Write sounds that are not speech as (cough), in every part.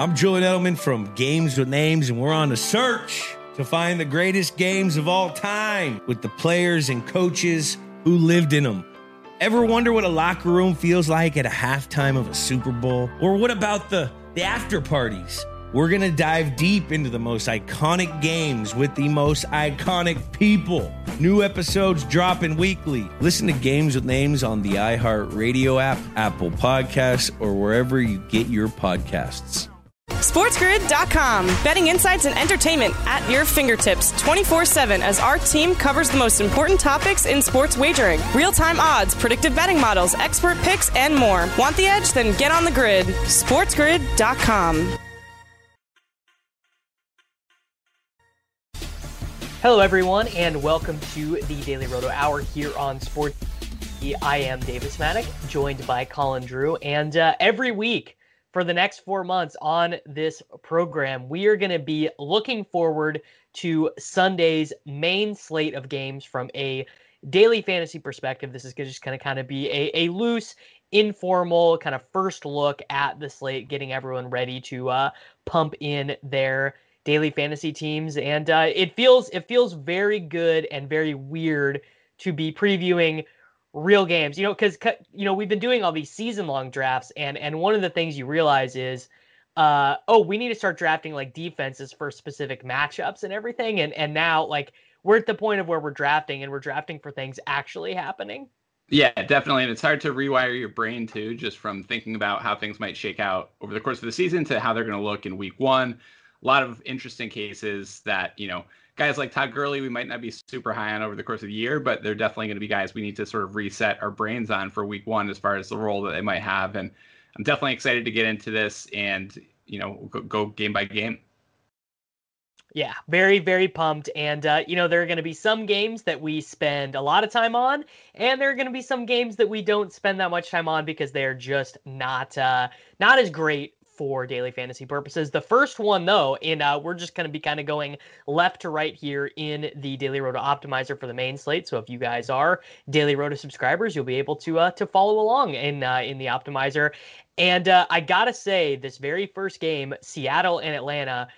I'm Julian Edelman from Games with Names, and we're on a search to find the greatest games of all time with the players and coaches who lived in them. Ever wonder what a locker room feels like at a halftime of a Super Bowl? Or what about the, the after parties? We're going to dive deep into the most iconic games with the most iconic people. New episodes dropping weekly. Listen to Games with Names on the iHeartRadio app, Apple Podcasts, or wherever you get your podcasts. SportsGrid.com. Betting insights and entertainment at your fingertips 24 7 as our team covers the most important topics in sports wagering real time odds, predictive betting models, expert picks, and more. Want the edge? Then get on the grid. SportsGrid.com. Hello, everyone, and welcome to the Daily Roto Hour here on Sports. I am Davis Mattek, joined by Colin Drew, and uh, every week for the next four months on this program, we are going to be looking forward to Sunday's main slate of games from a daily fantasy perspective. This is just going to kind of be a, a loose, informal kind of first look at the slate, getting everyone ready to uh, pump in their daily fantasy teams, and uh, it feels it feels very good and very weird to be previewing real games. You know, because you know we've been doing all these season long drafts, and and one of the things you realize is. Uh, oh, we need to start drafting like defenses for specific matchups and everything. And and now like we're at the point of where we're drafting and we're drafting for things actually happening. Yeah, definitely. And it's hard to rewire your brain too, just from thinking about how things might shake out over the course of the season to how they're going to look in week one a lot of interesting cases that you know guys like Todd Gurley we might not be super high on over the course of the year, but they're definitely going to be guys we need to sort of reset our brains on for week one as far as the role that they might have. And I'm definitely excited to get into this and you know go, go game by game. Yeah, very, very pumped. And, uh, you know, there are going to be some games that we spend a lot of time on, and there are going to be some games that we don't spend that much time on because they're just not uh, not as great for daily fantasy purposes. The first one, though, and uh, we're just going to be kind of going left to right here in the Daily Roto Optimizer for the main slate. So if you guys are Daily Roto subscribers, you'll be able to uh, to follow along in uh, in the Optimizer. And uh, I gotta say, this very first game, Seattle and Atlanta.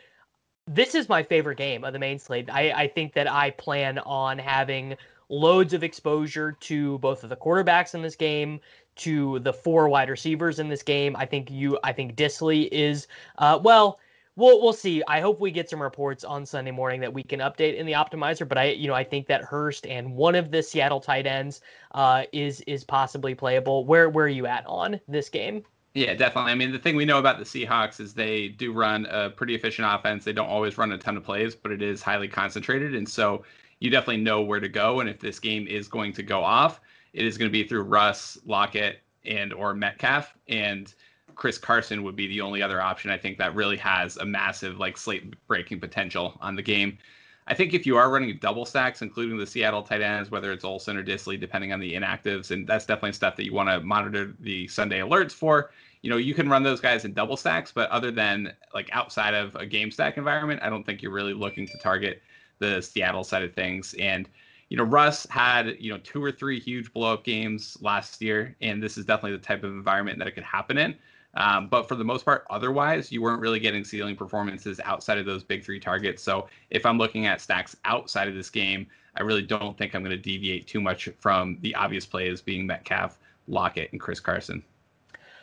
This is my favorite game of the main slate. I, I think that I plan on having loads of exposure to both of the quarterbacks in this game, to the four wide receivers in this game. I think you, I think Dissly is, uh, well, we'll we'll see. I hope we get some reports on Sunday morning that we can update in the optimizer. But I, you know, I think that Hurst and one of the Seattle tight ends uh, is is possibly playable. Where where are you at on this game? Yeah, definitely. I mean, the thing we know about the Seahawks is they do run a pretty efficient offense. They don't always run a ton of plays, but it is highly concentrated, and so you definitely know where to go. And if this game is going to go off, it is going to be through Russ, Lockett, and or Metcalf, and Chris Carson would be the only other option. I think that really has a massive like slate breaking potential on the game. I think if you are running double stacks, including the Seattle tight ends, whether it's Olsen or Dissly, depending on the inactives, and that's definitely stuff that you want to monitor the Sunday alerts for. You know, you can run those guys in double stacks, but other than like outside of a game stack environment, I don't think you're really looking to target the Seattle side of things. And you know, Russ had, you know, two or three huge blow up games last year, and this is definitely the type of environment that it could happen in. Um, but for the most part, otherwise, you weren't really getting ceiling performances outside of those big three targets. So if I'm looking at stacks outside of this game, I really don't think I'm going to deviate too much from the obvious plays being Metcalf, Lockett, and Chris Carson.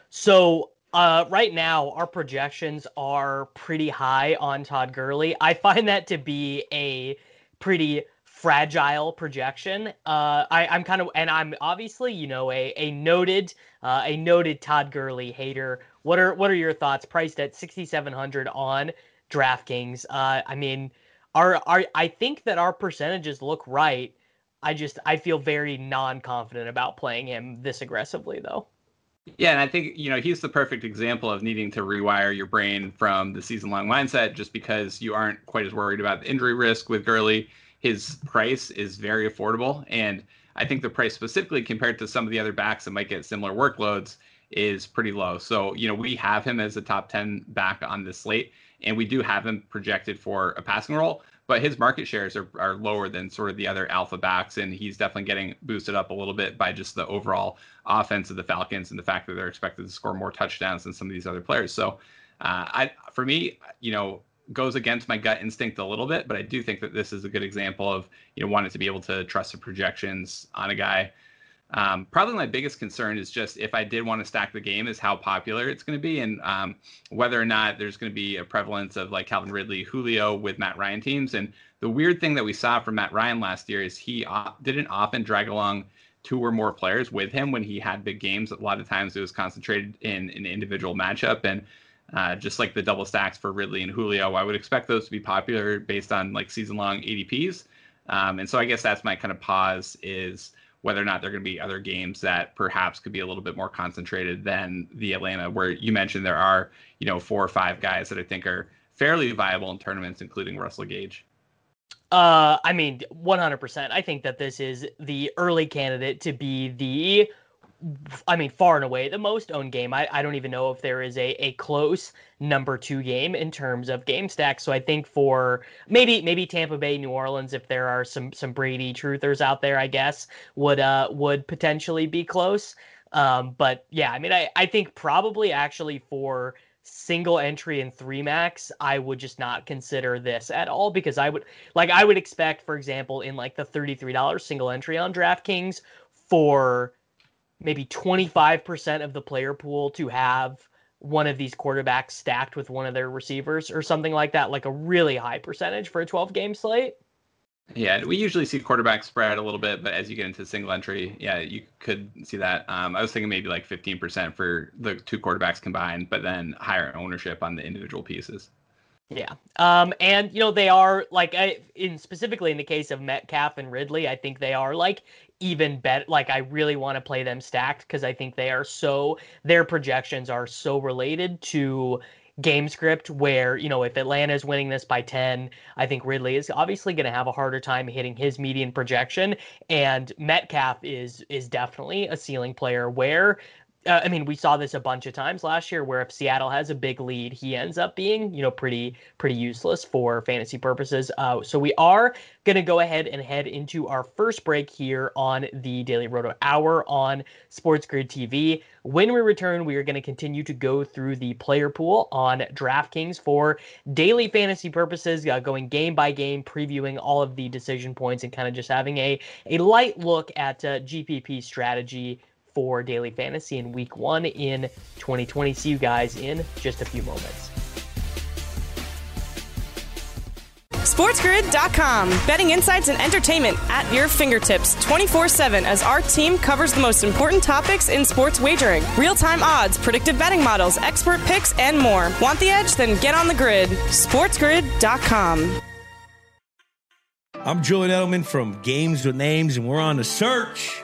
So uh, right now, our projections are pretty high on Todd Gurley. I find that to be a pretty fragile projection. Uh, I, am kind of, and I'm obviously, you know, a a noted uh, a noted Todd Gurley hater. What are what are your thoughts? Priced at 6,700 on DraftKings. Uh, I mean, our our I think that our percentages look right. I just I feel very non confident about playing him this aggressively though. Yeah, and I think you know he's the perfect example of needing to rewire your brain from the season-long mindset, just because you aren't quite as worried about the injury risk with Gurley. His price is very affordable, and I think the price specifically compared to some of the other backs that might get similar workloads is pretty low. So you know we have him as a top ten back on this slate, and we do have him projected for a passing role but his market shares are, are lower than sort of the other alpha backs and he's definitely getting boosted up a little bit by just the overall offense of the falcons and the fact that they're expected to score more touchdowns than some of these other players so uh, i for me you know goes against my gut instinct a little bit but i do think that this is a good example of you know wanting to be able to trust the projections on a guy um, probably my biggest concern is just if I did want to stack the game, is how popular it's going to be, and um, whether or not there's going to be a prevalence of like Calvin Ridley, Julio with Matt Ryan teams. And the weird thing that we saw from Matt Ryan last year is he uh, didn't often drag along two or more players with him when he had big games. A lot of times it was concentrated in an individual matchup, and uh, just like the double stacks for Ridley and Julio, I would expect those to be popular based on like season long ADPs. Um, and so I guess that's my kind of pause is whether or not there are going to be other games that perhaps could be a little bit more concentrated than the Atlanta, where you mentioned there are, you know, four or five guys that I think are fairly viable in tournaments, including Russell Gage. Uh, I mean, 100%. I think that this is the early candidate to be the I mean, far and away the most owned game. I, I don't even know if there is a, a close number two game in terms of game stacks. So I think for maybe maybe Tampa Bay, New Orleans, if there are some some Brady truthers out there, I guess would uh would potentially be close. Um, but yeah, I mean, I I think probably actually for single entry and three max, I would just not consider this at all because I would like I would expect, for example, in like the thirty three dollars single entry on DraftKings for maybe 25% of the player pool to have one of these quarterbacks stacked with one of their receivers or something like that, like a really high percentage for a 12 game slate. Yeah, we usually see quarterback spread a little bit, but as you get into single entry, yeah, you could see that. Um, I was thinking maybe like 15% for the two quarterbacks combined, but then higher ownership on the individual pieces. Yeah. Um, and you know, they are like I, in specifically in the case of Metcalf and Ridley, I think they are like even better. Like I really want to play them stacked because I think they are so their projections are so related to game script where you know if Atlanta is winning this by 10 I think Ridley is obviously going to have a harder time hitting his median projection and Metcalf is is definitely a ceiling player where uh, I mean, we saw this a bunch of times last year where if Seattle has a big lead, he ends up being, you know, pretty pretty useless for fantasy purposes. Uh, so we are going to go ahead and head into our first break here on the Daily Roto Hour on Sports Grid TV. When we return, we are going to continue to go through the player pool on DraftKings for daily fantasy purposes, uh, going game by game, previewing all of the decision points, and kind of just having a a light look at uh, GPP strategy for Daily Fantasy in week one in 2020. See you guys in just a few moments. SportsGrid.com. Betting insights and entertainment at your fingertips 24 7 as our team covers the most important topics in sports wagering real time odds, predictive betting models, expert picks, and more. Want the edge? Then get on the grid. SportsGrid.com. I'm Julian Edelman from Games with Names, and we're on the search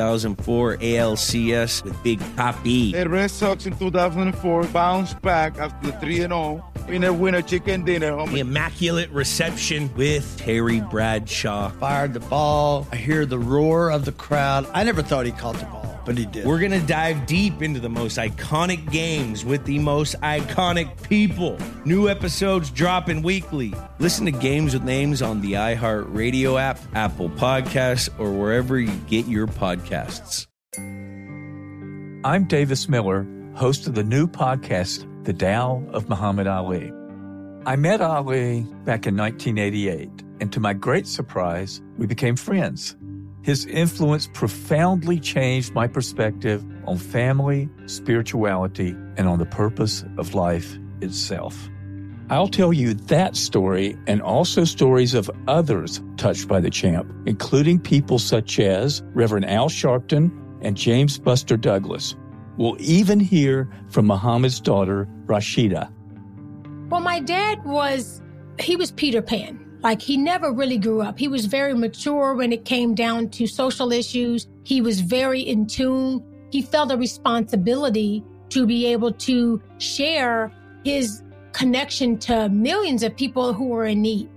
2004 ALCS with Big Poppy. The Red Sox in 2004 bounced back after 3 0 in a winner chicken dinner. The Immaculate Reception with Terry Bradshaw. fired the ball. I hear the roar of the crowd. I never thought he caught the ball, but he did. We're going to dive deep into the most iconic games with the most iconic people. New episodes dropping weekly. Listen to Games with Names on the iHeartRadio app, Apple Podcasts, or wherever you get your podcasts. I'm Davis Miller, host of the new podcast, The Tao of Muhammad Ali. I met Ali back in 1988, and to my great surprise, we became friends. His influence profoundly changed my perspective on family, spirituality, and on the purpose of life itself. I'll tell you that story and also stories of others touched by the champ, including people such as Reverend Al Sharpton and James Buster Douglas. We'll even hear from Muhammad's daughter, Rasheda. Well, my dad was, he was Peter Pan. Like he never really grew up. He was very mature when it came down to social issues. He was very in tune. He felt a responsibility to be able to share his connection to millions of people who were in need.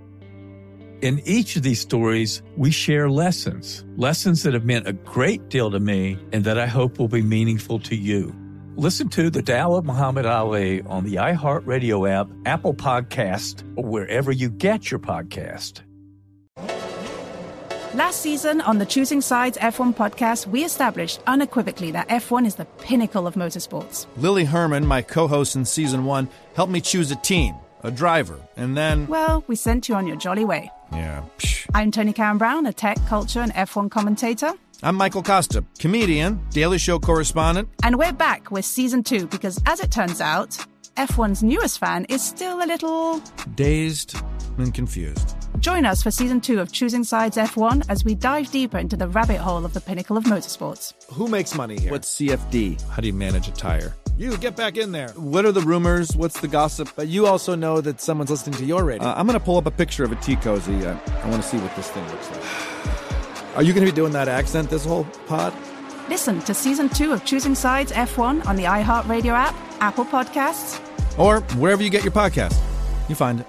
In each of these stories, we share lessons, lessons that have meant a great deal to me and that I hope will be meaningful to you. Listen to The Tao of Muhammad Ali on the iHeartRadio app, Apple Podcast, or wherever you get your podcast. Last season on the Choosing Sides F1 podcast, we established unequivocally that F1 is the pinnacle of motorsports. Lily Herman, my co host in season one, helped me choose a team, a driver, and then. Well, we sent you on your jolly way. Yeah. Psh. I'm Tony Karen Brown, a tech, culture, and F1 commentator. I'm Michael Kosta, comedian, Daily Show correspondent. And we're back with season two because, as it turns out, F1's newest fan is still a little. dazed and confused. Join us for season two of Choosing Sides F1 as we dive deeper into the rabbit hole of the pinnacle of motorsports. Who makes money here? What's CFD? How do you manage a tire? You get back in there. What are the rumors? What's the gossip? But you also know that someone's listening to your radio. Uh, I'm going to pull up a picture of a tea cozy. I, I want to see what this thing looks like. (sighs) (sighs) (sighs) Are you going to be doing that accent this whole pod? Listen to season two of Choosing Sides F1 on the iHeartRadio app, Apple Podcasts, or wherever you get your podcast. You find it.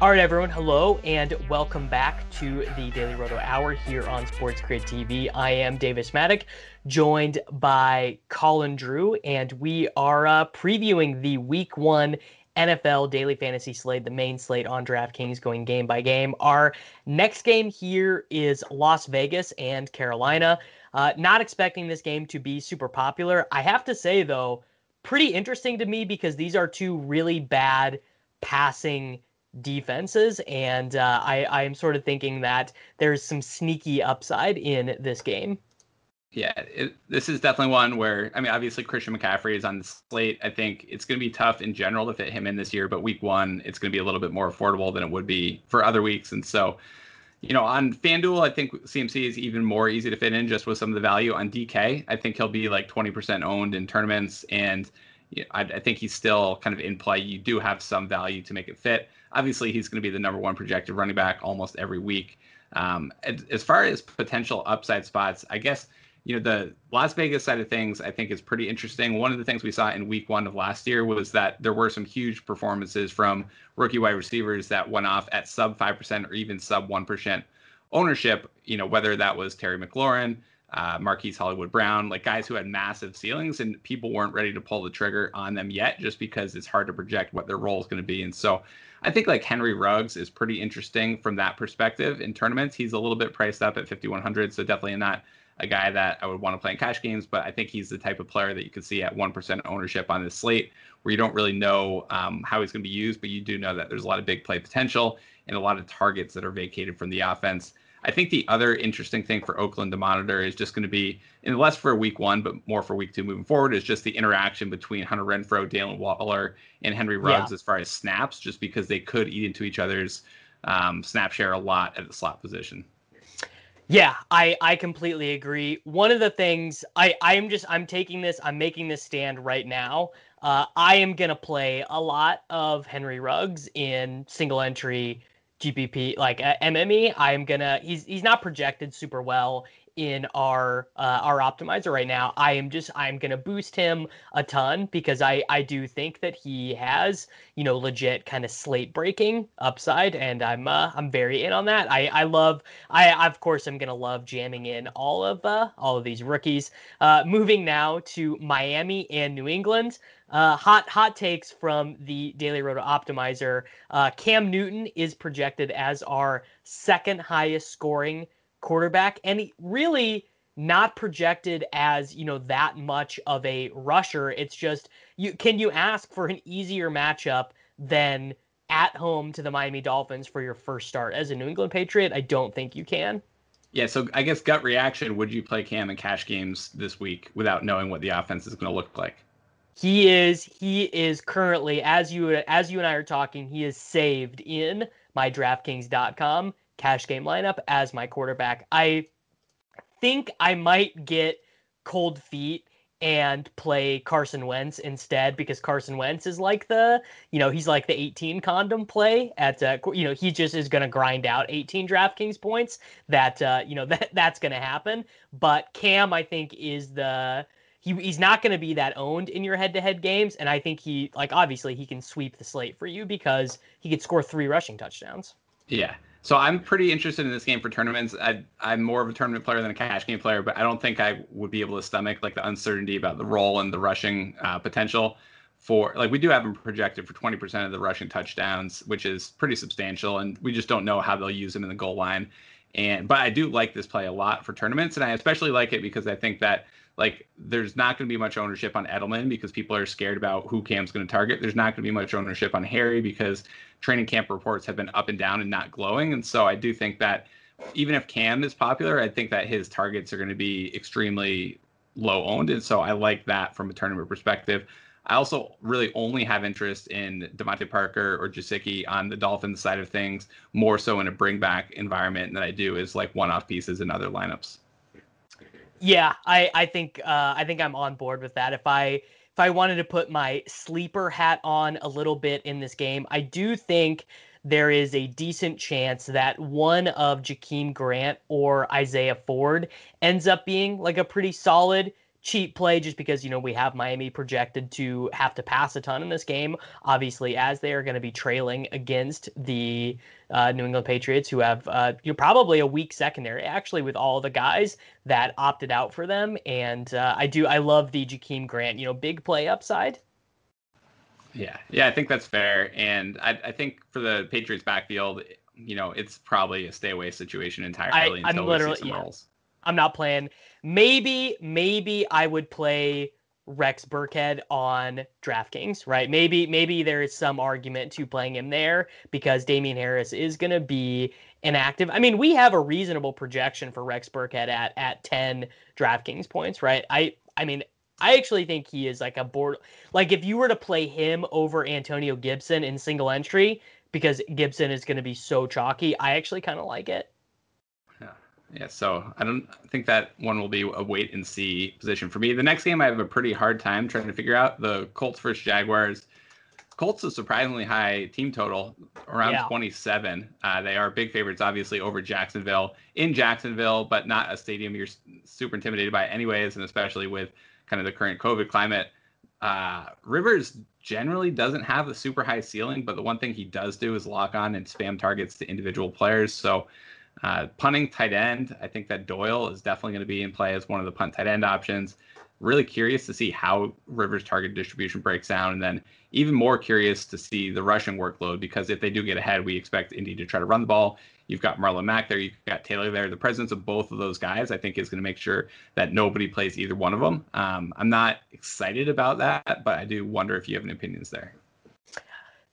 All right, everyone. Hello and welcome back to the Daily Roto Hour here on Sports Grid TV. I am Davis Mattek, joined by Colin Drew, and we are uh, previewing the Week One NFL Daily Fantasy Slate, the main slate on DraftKings, going game by game. Our next game here is Las Vegas and Carolina. Uh, not expecting this game to be super popular. I have to say, though, pretty interesting to me because these are two really bad passing defenses, and uh, I I am sort of thinking that there's some sneaky upside in this game. Yeah, it, this is definitely one where I mean, obviously Christian McCaffrey is on the slate. I think it's going to be tough in general to fit him in this year, but week one it's going to be a little bit more affordable than it would be for other weeks, and so. You know, on FanDuel, I think CMC is even more easy to fit in just with some of the value. On DK, I think he'll be like 20% owned in tournaments, and I, I think he's still kind of in play. You do have some value to make it fit. Obviously, he's going to be the number one projected running back almost every week. Um, as far as potential upside spots, I guess you know the Las Vegas side of things I think is pretty interesting. One of the things we saw in week 1 of last year was that there were some huge performances from rookie wide receivers that went off at sub 5% or even sub 1% ownership, you know, whether that was Terry McLaurin, uh, Marquise Hollywood Brown, like guys who had massive ceilings, and people weren't ready to pull the trigger on them yet, just because it's hard to project what their role is going to be. And so, I think like Henry Ruggs is pretty interesting from that perspective in tournaments. He's a little bit priced up at 5100, so definitely not a guy that I would want to play in cash games, but I think he's the type of player that you could see at 1% ownership on this slate where you don't really know um, how he's going to be used, but you do know that there's a lot of big play potential and a lot of targets that are vacated from the offense. I think the other interesting thing for Oakland to monitor is just going to be, and less for week one, but more for week two moving forward, is just the interaction between Hunter Renfrow, Darren Waller, and Henry Ruggs yeah. as far as snaps, just because they could eat into each other's um, snap share a lot at the slot position. Yeah, I I completely agree. One of the things I I am just I'm taking this I'm making this stand right now. Uh, I am gonna play a lot of Henry Ruggs in single entry GPP like uh, MME. I'm gonna he's he's not projected super well in our uh, our optimizer right now. I am just I'm gonna boost him a ton because I I do think that he has you know legit kind of slate breaking upside, and I'm uh, I'm very in on that. I I love I of course I'm gonna love jamming in all of uh, all of these rookies. Uh, moving now to Miami and New England. Uh, hot hot takes from the Daily Roto Optimizer. Uh, Cam Newton is projected as our second highest scoring quarterback, and he really not projected as you know that much of a rusher. It's just you can you ask for an easier matchup than at home to the Miami Dolphins for your first start as a New England Patriot, I don't think you can. Yeah, so I guess gut reaction: Would you play Cam in cash games this week without knowing what the offense is going to look like? He is he is currently as you as you and I are talking, he is saved in my DraftKings.com cash game lineup as my quarterback. I think I might get cold feet and play Carson Wentz instead because Carson Wentz is like the, you know, he's like the 18 condom play at, uh, you know, he just is going to grind out 18 DraftKings points. That, uh, you know, (laughs) that that's going to happen. But Cam, I think, is the he, he's not going to be that owned in your head-to-head games, and I think he like obviously he can sweep the slate for you because he could score three rushing touchdowns. Yeah. So I'm pretty interested in this game for tournaments. I, I'm more of a tournament player than a cash game player, but I don't think I would be able to stomach like the uncertainty about the role and the rushing uh, potential for like we do have him projected for 20% of the rushing touchdowns, which is pretty substantial, and we just don't know how they'll use him in the goal line. And but I do like this play a lot for tournaments, and I especially like it because I think that like there's not going to be much ownership on Edelman because people are scared about who Cam's going to target. There's not going to be much ownership on Harry because training camp reports have been up and down and not glowing. And so I do think that even if Cam is popular, I think that his targets are going to be extremely low owned. And so I like that from a tournament perspective. I also really only have interest in DeVante Parker or Gesicki on the Dolphins side of things, more so in a bring back environment than I do is like one off pieces in other lineups. Yeah, I I think uh, I think I'm on board with that. If I if I wanted to put my sleeper hat on a little bit in this game, I do think there is a decent chance that one of Jakeem Grant or Isaiah Ford ends up being like a pretty solid cheap play just because you know we have Miami projected to have to pass a ton in this game. Obviously as they are going to be trailing against the uh, New England Patriots who have uh, you know, probably a weak secondary actually with all the guys that opted out for them. And uh, I do I love the Jakeem Grant you know big play upside. Yeah. Yeah I think that's fair. And I, I think for the Patriots backfield you know it's probably a stay away situation entirely I, until literally, we see some yeah. roles. I'm not playing. Maybe, maybe I would play Rex Burkhead on DraftKings, right? Maybe, maybe there is some argument to playing him there because Damien Harris is going to be inactive. I mean, we have a reasonable projection for Rex Burkhead at at 10 DraftKings points, right? I, I mean, I actually think he is like a board. Like if you were to play him over Antonio Gibson in single entry, because Gibson is going to be so chalky, I actually kind of like it. Yeah, so I don't think that one will be a wait and see position for me. The next game I have a pretty hard time trying to figure out the Colts versus Jaguars. Colts a surprisingly high team total, around Yeah. 27. Uh, they are big favorites, obviously, over Jacksonville in Jacksonville, but not a stadium you're super intimidated by, anyways, and especially with kind of the current COVID climate. Uh, Rivers generally doesn't have a super high ceiling, but the one thing he does do is lock on and spam targets to individual players. So uh, punting tight end, I think that Doyle is definitely going to be in play as one of the punt tight end options. Really curious to see how Rivers' target distribution breaks down, and then even more curious to see the rushing workload because if they do get ahead, we expect Indy to try to run the ball. You've got Marlon Mack there, you've got Taylor there. The presence of both of those guys, I think, is going to make sure that nobody plays either one of them. Um, I'm not excited about that, but I do wonder if you have any opinions there.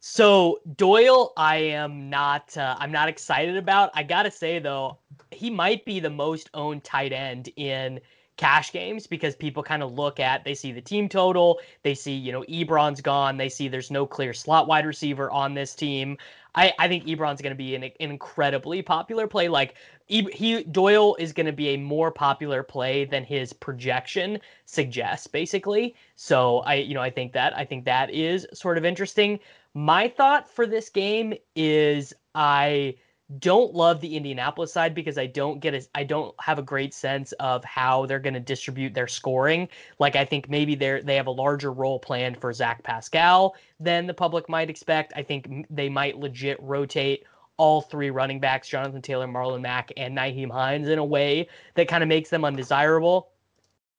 So Doyle, I am not. Uh, I'm not excited about. I gotta say though, he might be the most owned tight end in cash games because people kind of look at they see the team total, they see you know Ebron's gone, they see there's no clear slot wide receiver on this team. I, I think Ebron's going to be an, an incredibly popular play. Like E- he Doyle is going to be a more popular play than his projection suggests, basically. So I you know I think that I think that is sort of interesting. My thought for this game is I don't love the Indianapolis side because I don't get a, I don't have a great sense of how they're going to distribute their scoring. Like I think maybe they're they have a larger role planned for Zach Pascal than the public might expect. I think they might legit rotate all three running backs, Jonathan Taylor, Marlon Mack, and Nyheim Hines in a way that kind of makes them undesirable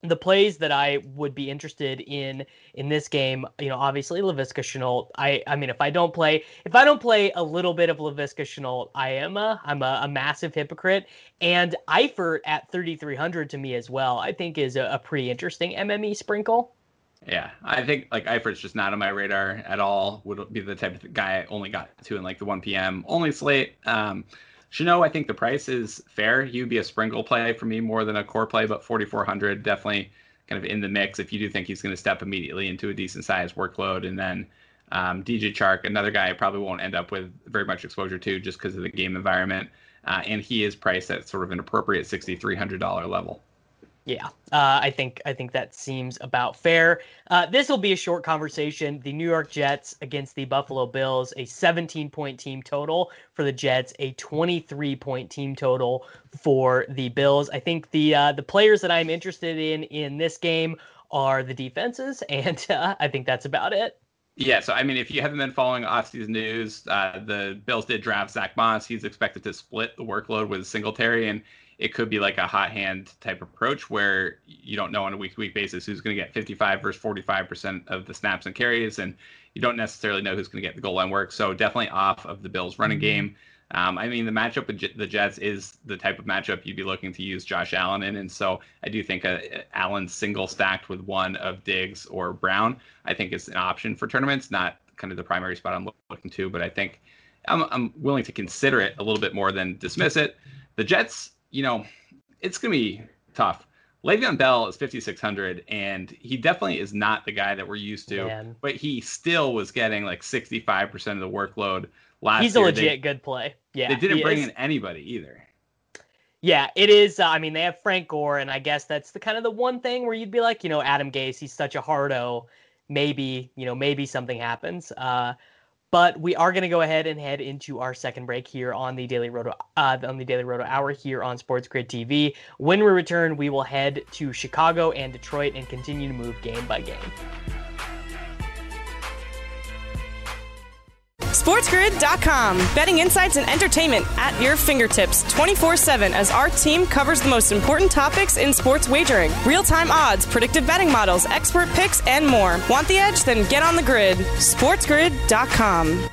the plays that I would be interested in in this game, you know, obviously Laviska Shenault. I I mean, if I don't play, if I don't play a little bit of Laviska Shenault, I am a I'm a, a massive hypocrite. And Eifert at 3,300 to me as well, I think is a, a pretty interesting MME sprinkle. Yeah, I think like Eifert's just not on my radar at all. Would be the type of guy I only got to in like the 1 p.m. only slate. Um, Shenault, I think the price is fair. He would be a sprinkle play for me more than a core play, but 4,400 definitely kind of in the mix if you do think he's going to step immediately into a decent sized workload. And then um, DJ Chark, another guy I probably won't end up with very much exposure to just because of the game environment. Uh, and he is priced at sort of an appropriate $6,300 level. Yeah, uh, I think I think that seems about fair. Uh, this will be a short conversation. The New York Jets against the Buffalo Bills, a 17 point team total for the Jets, a 23 point team total for the Bills. I think the uh, the players that I'm interested in in this game are the defenses, (laughs) and uh, I think that's about it. Yeah, so I mean, if you haven't been following off-season news, uh, the Bills did draft Zach Moss. He's expected to split the workload with Singletary, and it could be like a hot hand type approach where you don't know on a week to week basis who's going to get 55 versus 45% of the snaps and carries, and you don't necessarily know who's going to get the goal line work. So definitely off of the Bills running mm-hmm. game. Um, I mean, the matchup with J- the Jets is the type of matchup you'd be looking to use Josh Allen in, and so I do think a, a Allen single stacked with one of Diggs or Brown, I think is an option for tournaments. Not kind of the primary spot I'm looking to, but I think I'm, I'm willing to consider it a little bit more than dismiss it. The Jets you know, it's going to be tough. Le'Veon Bell is 5,600, and he definitely is not the guy that we're used to, Man. but he still was getting like 65% of the workload last He's year. a legit they, good play. Yeah. They didn't bring is. in anybody either. Yeah, it is. Uh, I mean, they have Frank Gore, and I guess that's the kind of the one thing where you'd be like, you know, Adam Gase, he's such a hardo. Maybe, you know, maybe something happens. Uh, but we are going to go ahead and head into our second break here on the Daily Roto uh, on the Daily Roto Hour here on Sports Grid TV. When we return, we will head to Chicago and Detroit and continue to move game by game. SportsGrid.com. Betting insights and entertainment at your fingertips 24 7 as our team covers the most important topics in sports wagering real time odds, predictive betting models, expert picks, and more. Want the edge? Then get on the grid. SportsGrid.com.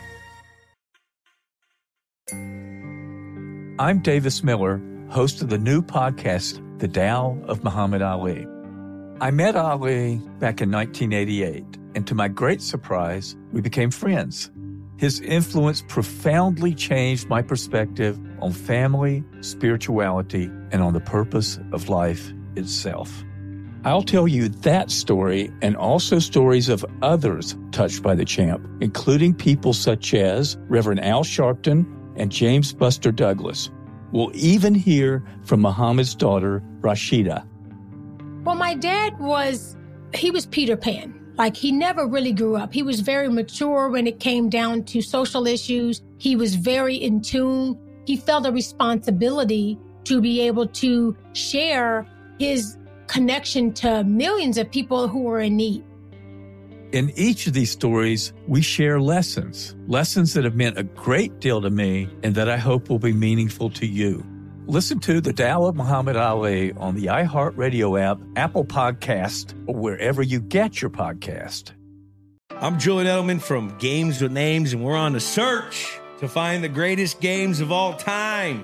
I'm Davis Miller, host of the new podcast, The Tao of Muhammad Ali. I met Ali back in 1988, and to my great surprise, we became friends. His influence profoundly changed my perspective on family, spirituality, and on the purpose of life itself. I'll tell you that story and also stories of others touched by the champ, including people such as Reverend Al Sharpton and James Buster Douglas. We'll even hear from Muhammad's daughter, Rasheda. Well, my dad was, he was Peter Pan. Like he never really grew up. He was very mature when it came down to social issues. He was very in tune. He felt a responsibility to be able to share his connection to millions of people who were in need. In each of these stories, we share lessons, lessons that have meant a great deal to me and that I hope will be meaningful to you. Listen to The Tao of Muhammad Ali on the iHeartRadio app, Apple Podcast, or wherever you get your podcast. I'm Julian Edelman from Games with Names, and we're on a search to find the greatest games of all time.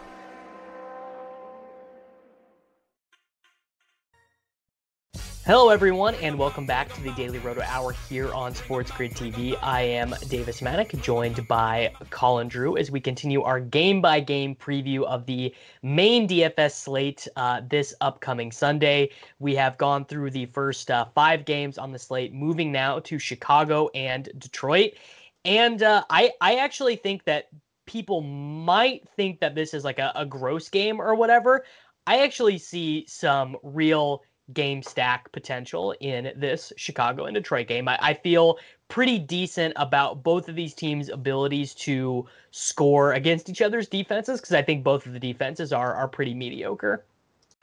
Hello, everyone, and welcome back to the Daily Roto Hour here on Sports Grid TV. I am Davis Mattek, joined by Colin Drew as we continue our game by game preview of the main DFS slate uh, this upcoming Sunday. We have gone through the first uh, five games on the slate, moving now to Chicago and Detroit. And uh, I, I actually think that people might think that this is like a, a gross game or whatever. I actually see some real game stack potential in this Chicago and Detroit game. I, I, feel pretty decent about both of these teams' abilities to score against each other's defenses because I think both of the defenses are are pretty mediocre.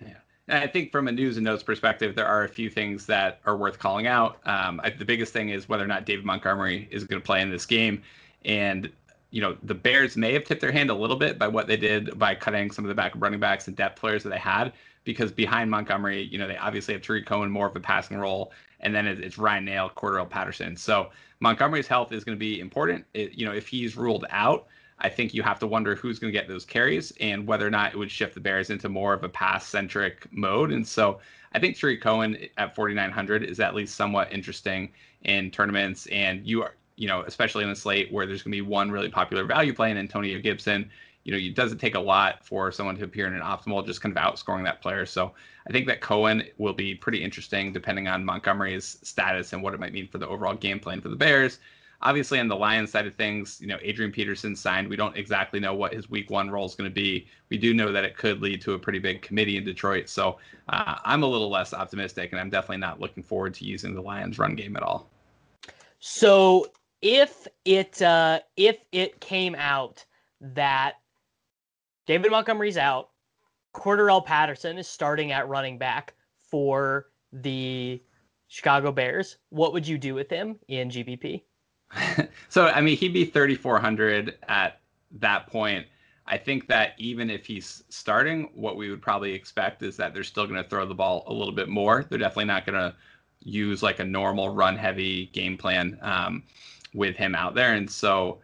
Yeah. I think from a news and notes perspective, there are a few things that are worth calling out. Um, I, the biggest thing is whether or not David Montgomery is going to play in this game. And you know, the Bears may have tipped their hand a little bit by what they did by cutting some of the backup running backs and depth players that they had because behind Montgomery, you know, they obviously have Tarik Cohen more of a passing role, and then it's Ryan Nall, Cordarrelle Patterson. So Montgomery's health is going to be important. It, you know, if he's ruled out, I think you have to wonder who's going to get those carries and whether or not it would shift the Bears into more of a pass centric mode. And so I think Tarik Cohen at 4,900 is at least somewhat interesting in tournaments. And you are, you know, especially in the slate where there's going to be one really popular value play in Antonio Gibson you know, it doesn't take a lot for someone to appear in an optimal, just kind of outscoring that player. So I think that Cohen will be pretty interesting depending on Montgomery's status and what it might mean for the overall game plan for the Bears. Obviously, on the Lions side of things, you know, Adrian Peterson signed. We don't exactly know what his week one role is going to be. We do know that it could lead to a pretty big committee in Detroit. So uh, I'm a little less optimistic, and I'm definitely not looking forward to using the Lions run game at all. So if it uh, if it came out that David Montgomery's out. Cordarrelle Patterson is starting at running back for the Chicago Bears. What would you do with him in GPP? (laughs) so, I mean, he'd be 3,400 at that point. I think that even if he's starting, what we would probably expect is that they're still going to throw the ball a little bit more. They're definitely not going to use like a normal run heavy game plan um, with him out there. And so,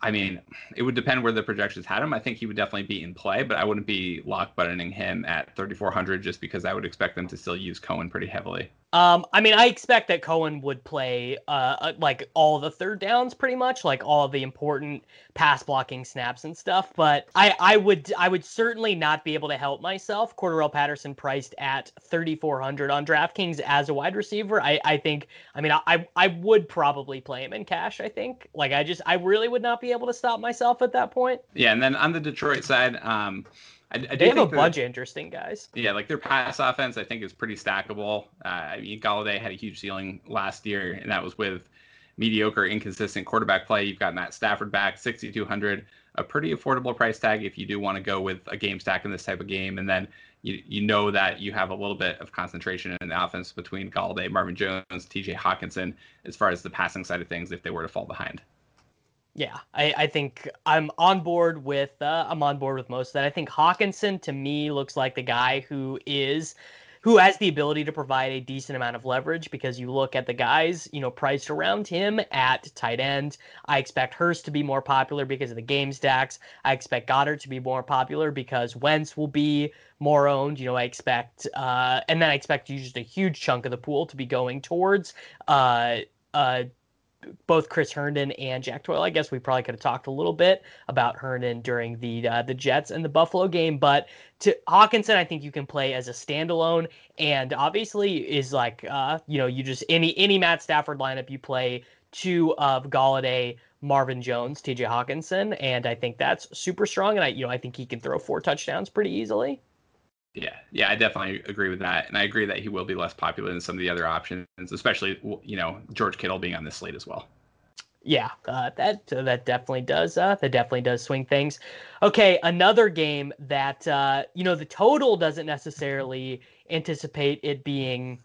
I mean, it would depend where the projections had him. I think he would definitely be in play, but I wouldn't be lock buttoning him at 3,400 just because I would expect them to still use Cohen pretty heavily. Um, I mean, I expect that Cohen would play uh, uh, like all the third downs, pretty much, like all the important pass blocking snaps and stuff. But I, I would, I would certainly not be able to help myself. Cordarrelle Patterson priced at 3,400 on DraftKings as a wide receiver. I, I think, I mean, I, I would probably play him in cash. I think, like, I just, I really would not be able to stop myself at that point. Yeah, and then on the Detroit side, um, I, I they have a bunch of interesting guys. Yeah, like their pass offense, I think is pretty stackable. Uh, I mean, Golladay had a huge ceiling last year, and that was with mediocre, inconsistent quarterback play. You've got Matt Stafford back, 6,200, a pretty affordable price tag if you do want to go with a game stack in this type of game. And then you, you know that you have a little bit of concentration in the offense between Golladay, Marvin Jones, TJ Hockenson, as far as the passing side of things if they were to fall behind. Yeah, I, I think I'm on board with uh, I'm on board with most of that. I think Hockenson to me looks like the guy who is who has the ability to provide a decent amount of leverage because you look at the guys, you know, priced around him at tight end. I expect Hurst to be more popular because of the game stacks. I expect Goedert to be more popular because Wentz will be more owned. You know, I expect, uh, and then I expect just a huge chunk of the pool to be going towards uh, uh, both Chris Herndon and Jack Doyle. I guess we probably could have talked a little bit about Herndon during the uh, the Jets and the Buffalo game, but to Hockenson, I think you can play as a standalone, and obviously is like uh, you know you just any any Matt Stafford lineup you play two of Golladay, Marvin Jones, T.J. Hockenson, and I think that's super strong, and I you know I think he can throw four touchdowns pretty easily. Yeah, yeah, I definitely agree with that, and I agree that he will be less popular than some of the other options, especially you know George Kittle being on this slate as well. Yeah, uh, that uh, that definitely does. Uh, that definitely does swing things. Okay, another game that uh, you know the total doesn't necessarily anticipate it being,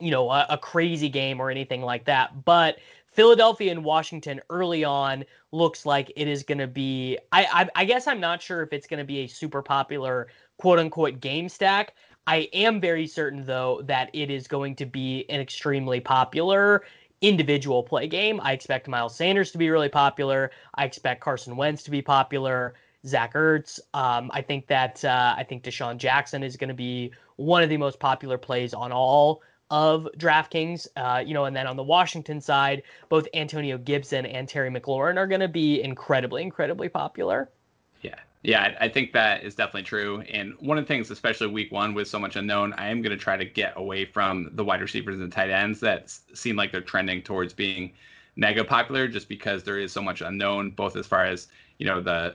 you know, a, a crazy game or anything like that. But Philadelphia and Washington early on looks like it is going to be. I, I I guess I'm not sure if it's going to be a super popular quote unquote game stack. I am very certain though that it is going to be an extremely popular individual play game. I expect Miles Sanders to be really popular. I expect Carson Wentz to be popular. Zach Ertz. Um, I think that uh, I think DeSean Jackson is going to be one of the most popular plays on all of DraftKings. Uh, you know, and then on the Washington side, both Antonio Gibson and Terry McLaurin are going to be incredibly, incredibly popular. Yeah, yeah, I think that is definitely true. And one of the things, especially week one with so much unknown, I am going to try to get away from the wide receivers and tight ends that seem like they're trending towards being mega popular just because there is so much unknown, both as far as, you know, the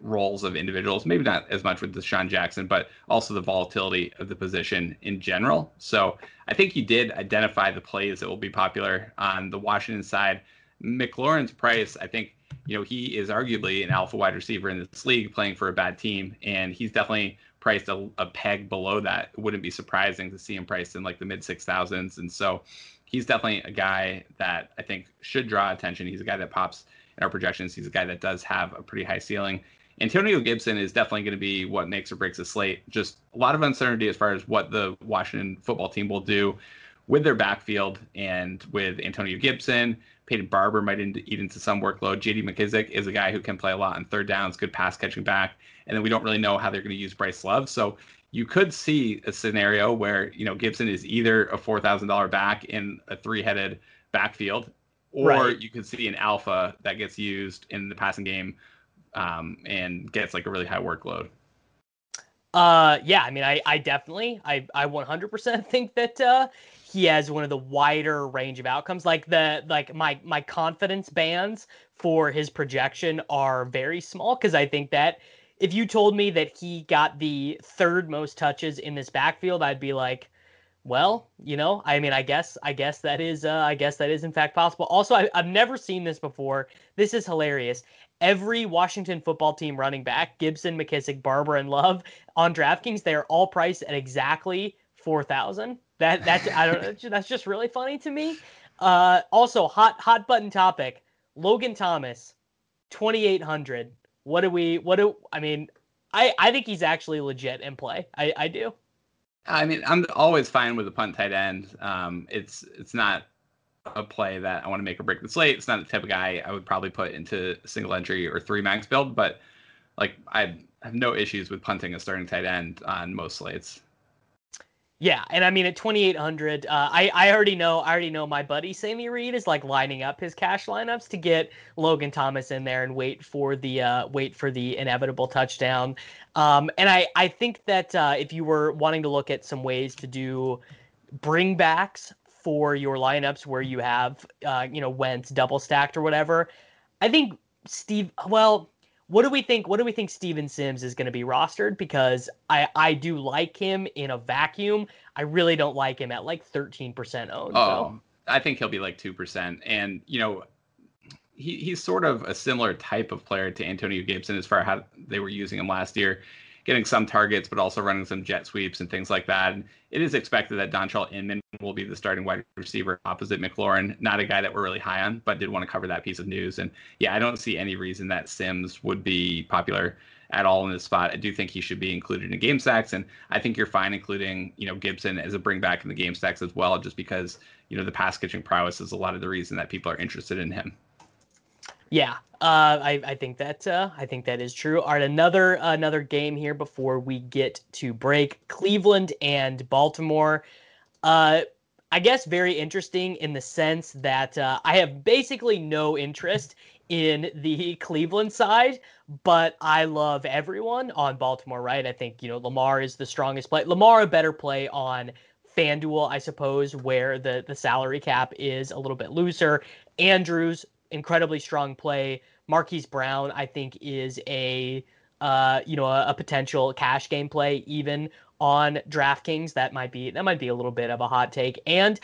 roles of individuals, maybe not as much with DeSean Jackson, but also the volatility of the position in general. So I think you did identify the plays that will be popular on the Washington side. McLaurin's price, I think you know, he is arguably an alpha wide receiver in this league playing for a bad team, and he's definitely priced a, a peg below that. It wouldn't be surprising to see him priced in like the mid six thousands, and so he's definitely a guy that I think should draw attention. He's a guy that pops in our projections. He's a guy that does have a pretty high ceiling. Antonio Gibson is definitely going to be what makes or breaks a slate. Just a lot of uncertainty as far as what the Washington football team will do with their backfield and with Antonio Gibson Peyton Barber might eat into some workload. J.D. McKissic is a guy who can play a lot on third downs, good pass catching back, and then we don't really know how they're going to use Bryce Love. So you could see a scenario where you know Gibson is either a four thousand dollar back in a three headed backfield, or right. you could see an alpha that gets used in the passing game um, and gets like a really high workload. Uh, yeah, I mean, I, I definitely, I, I 100% (laughs) think that, uh, he has one of the wider range of outcomes. Like the like my my confidence bands for his projection are very small because I think that if you told me that he got the third most touches in this backfield, I'd be like, well, you know, I mean, I guess I guess that is uh, I guess that is in fact possible. Also, I, I've never seen this before. This is hilarious. Every Washington football team running back, Gibson, McKissic, Barber, and Love on DraftKings, they are all priced at exactly four thousand. That that's I don't that's just really funny to me. Uh, also, hot hot button topic: Logan Thomas, twenty eight hundred. What do we? What do I mean? I I think he's actually legit in play. I I do. I mean, I'm always fine with a punt tight end. Um, it's it's not a play that I want to make or break the slate. It's not the type of guy I would probably put into single entry or three max build, but like I have no issues with punting a starting tight end on most slates. Yeah, and I mean at 2800, uh, I I already know I already know my buddy Sammy Reed is like lining up his cash lineups to get Logan Thomas in there and wait for the uh, wait for the inevitable touchdown. Um, and I I think that uh, if you were wanting to look at some ways to do bringbacks for your lineups where you have uh, you know Wentz double stacked or whatever, I think Steve well what do we think? What do we think Steven Sims is going to be rostered? Because I I do like him in a vacuum. I really don't like him at like thirteen percent owned. Oh, so. I think he'll be like two percent. And you know, he he's sort of a similar type of player to Antonio Gibson as far as how they were using him last year getting some targets, but also running some jet sweeps and things like that. And it is expected that Dontrelle Inman will be the starting wide receiver opposite McLaurin. Not a guy that we're really high on, but did want to cover that piece of news. And yeah, I don't see any reason that Sims would be popular at all in this spot. I do think he should be included in game stacks, and I think you're fine including you know Gibson as a bring back in the game stacks as well, just because you know the pass catching prowess is a lot of the reason that people are interested in him. Yeah, uh, I, I think that uh, I think that is true. All right, another another game here before we get to break. Cleveland and Baltimore. Uh, I guess very interesting in the sense that uh, I have basically no interest in the (laughs) Cleveland side, but I love everyone on Baltimore. Right? I think you know Lamar is the strongest play. Lamar a better play on FanDuel, I suppose, where the the salary cap is a little bit looser. Andrews incredibly strong play. Marquise Brown, I think, is a uh, you know a, a, potential cash game play even on DraftKings. That might be that might be a little bit of a hot take. And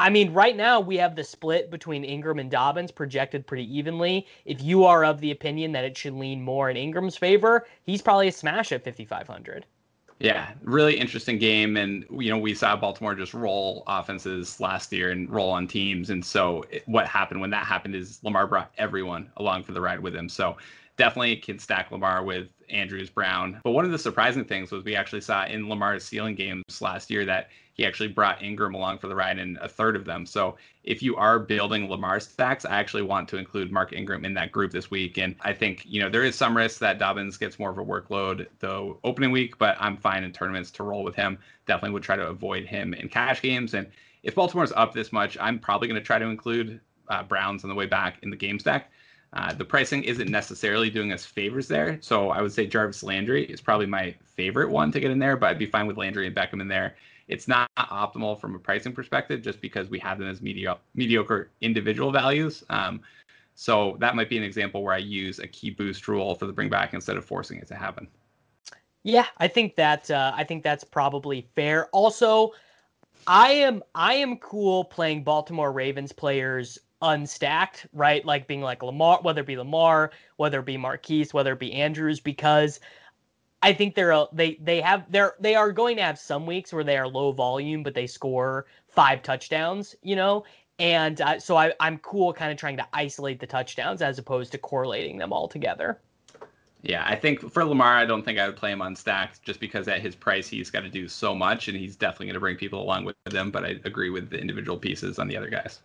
I mean, right now we have the split between Ingram and Dobbins projected pretty evenly. If you are of the opinion that it should lean more in Ingram's favor, he's probably a smash at 5,500. Yeah, really interesting game. And, you know, we saw Baltimore just roll offenses last year and roll on teams. And so it, what happened when that happened is Lamar brought everyone along for the ride with him. So definitely can stack Lamar with Andrews Brown. But one of the surprising things was we actually saw in Lamar's ceiling games last year that he actually brought Ingram along for the ride in a third of them. So if you are building Lamar stacks, I actually want to include Mark Ingram in that group this week. And I think, you know, there is some risk that Dobbins gets more of a workload the opening week, but I'm fine in tournaments to roll with him. Definitely would try to avoid him in cash games. And if Baltimore's up this much, I'm probably going to try to include uh, Browns on the way back in the game stack. Uh, the pricing isn't necessarily doing us favors there. So I would say Jarvis Landry is probably my favorite one to get in there, but I'd be fine with Landry and Beckham in there. It's not optimal from a pricing perspective just because we have them as mediocre, mediocre individual values. Um, so that might be an example where I use a key boost rule for the bring back instead of forcing it to happen. Yeah, I think that uh, I think that's probably fair. Also, I am I am cool playing Baltimore Ravens players unstacked, right? Like being like Lamar, whether it be Lamar, whether it be Marquise, whether it be Andrews, because I think they're a, they they have they're they are going to have some weeks where they are low volume, but they score five touchdowns, you know. And uh, so I, I'm cool kind of trying to isolate the touchdowns as opposed to correlating them all together. Yeah, I think for Lamar, I don't think I would play him on stacks just because at his price, he's got to do so much and he's definitely going to bring people along with him. But I agree with the individual pieces on the other guys.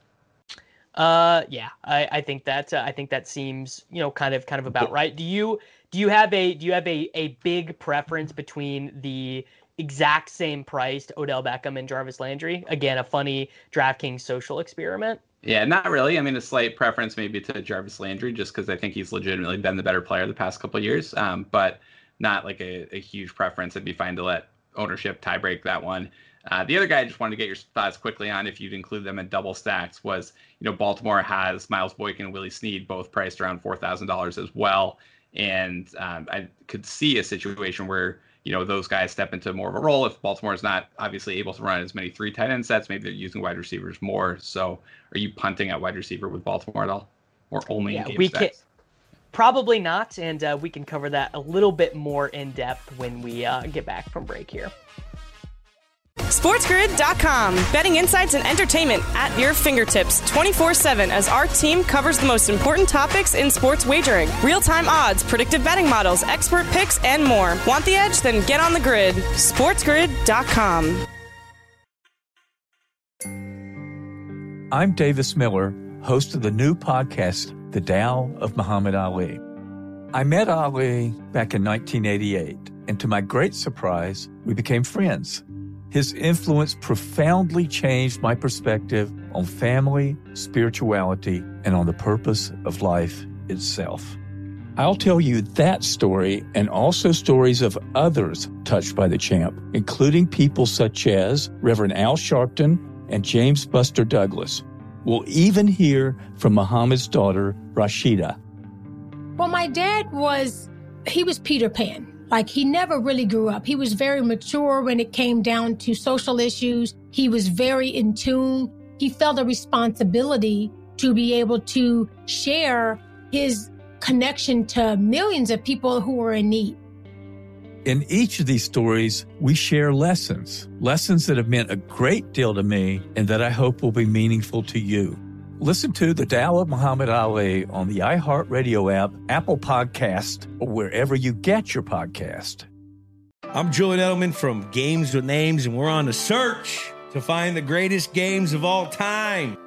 Uh, yeah, I, I think that uh, I think that seems you know kind of kind of about right. Do you do you have a do you have a a big preference between the exact same priced Odell Beckham and Jarvis Landry? Again, a funny DraftKings social experiment. Yeah, not really. I mean, a slight preference maybe to Jarvis Landry, just because I think he's legitimately been the better player the past couple years. Um, but not like a, a huge preference. It'd be fine to let ownership tie break that one. Uh, the other guy I just wanted to get your thoughts quickly on, if you'd include them in double stacks, was you know Baltimore has Miles Boykin and Willie Snead both priced around four thousand dollars as well, and um, I could see a situation where you know those guys step into more of a role if Baltimore is not obviously able to run as many three tight end sets. Maybe they're using wide receivers more. So, are you punting at wide receiver with Baltimore at all, or only yeah, in game we stacks? Can- Probably not, and uh, we can cover that a little bit more in depth when we uh, get back from break here. SportsGrid.com. Betting insights and entertainment at your fingertips 24 7 as our team covers the most important topics in sports wagering real time odds, predictive betting models, expert picks, and more. Want the edge? Then get on the grid. SportsGrid.com. I'm Davis Miller, host of the new podcast, The Tao of Muhammad Ali. I met Ali back in 1988, and to my great surprise, we became friends. His influence profoundly changed my perspective on family, spirituality, and on the purpose of life itself. I'll tell you that story and also stories of others touched by the champ, including people such as Reverend Al Sharpton and James Buster Douglas. We'll even hear from Muhammad's daughter, Rasheda. Well, my dad was, he was Peter Pan. Like he never really grew up. He was very mature when it came down to social issues. He was very in tune. He felt a responsibility to be able to share his connection to millions of people who were in need. In each of these stories, we share lessons, lessons that have meant a great deal to me and that I hope will be meaningful to you. Listen to The Tao of Muhammad Ali on the iHeartRadio app, Apple Podcast, or wherever you get your podcast. I'm Julian Edelman from Games with Names, and we're on a search to find the greatest games of all time.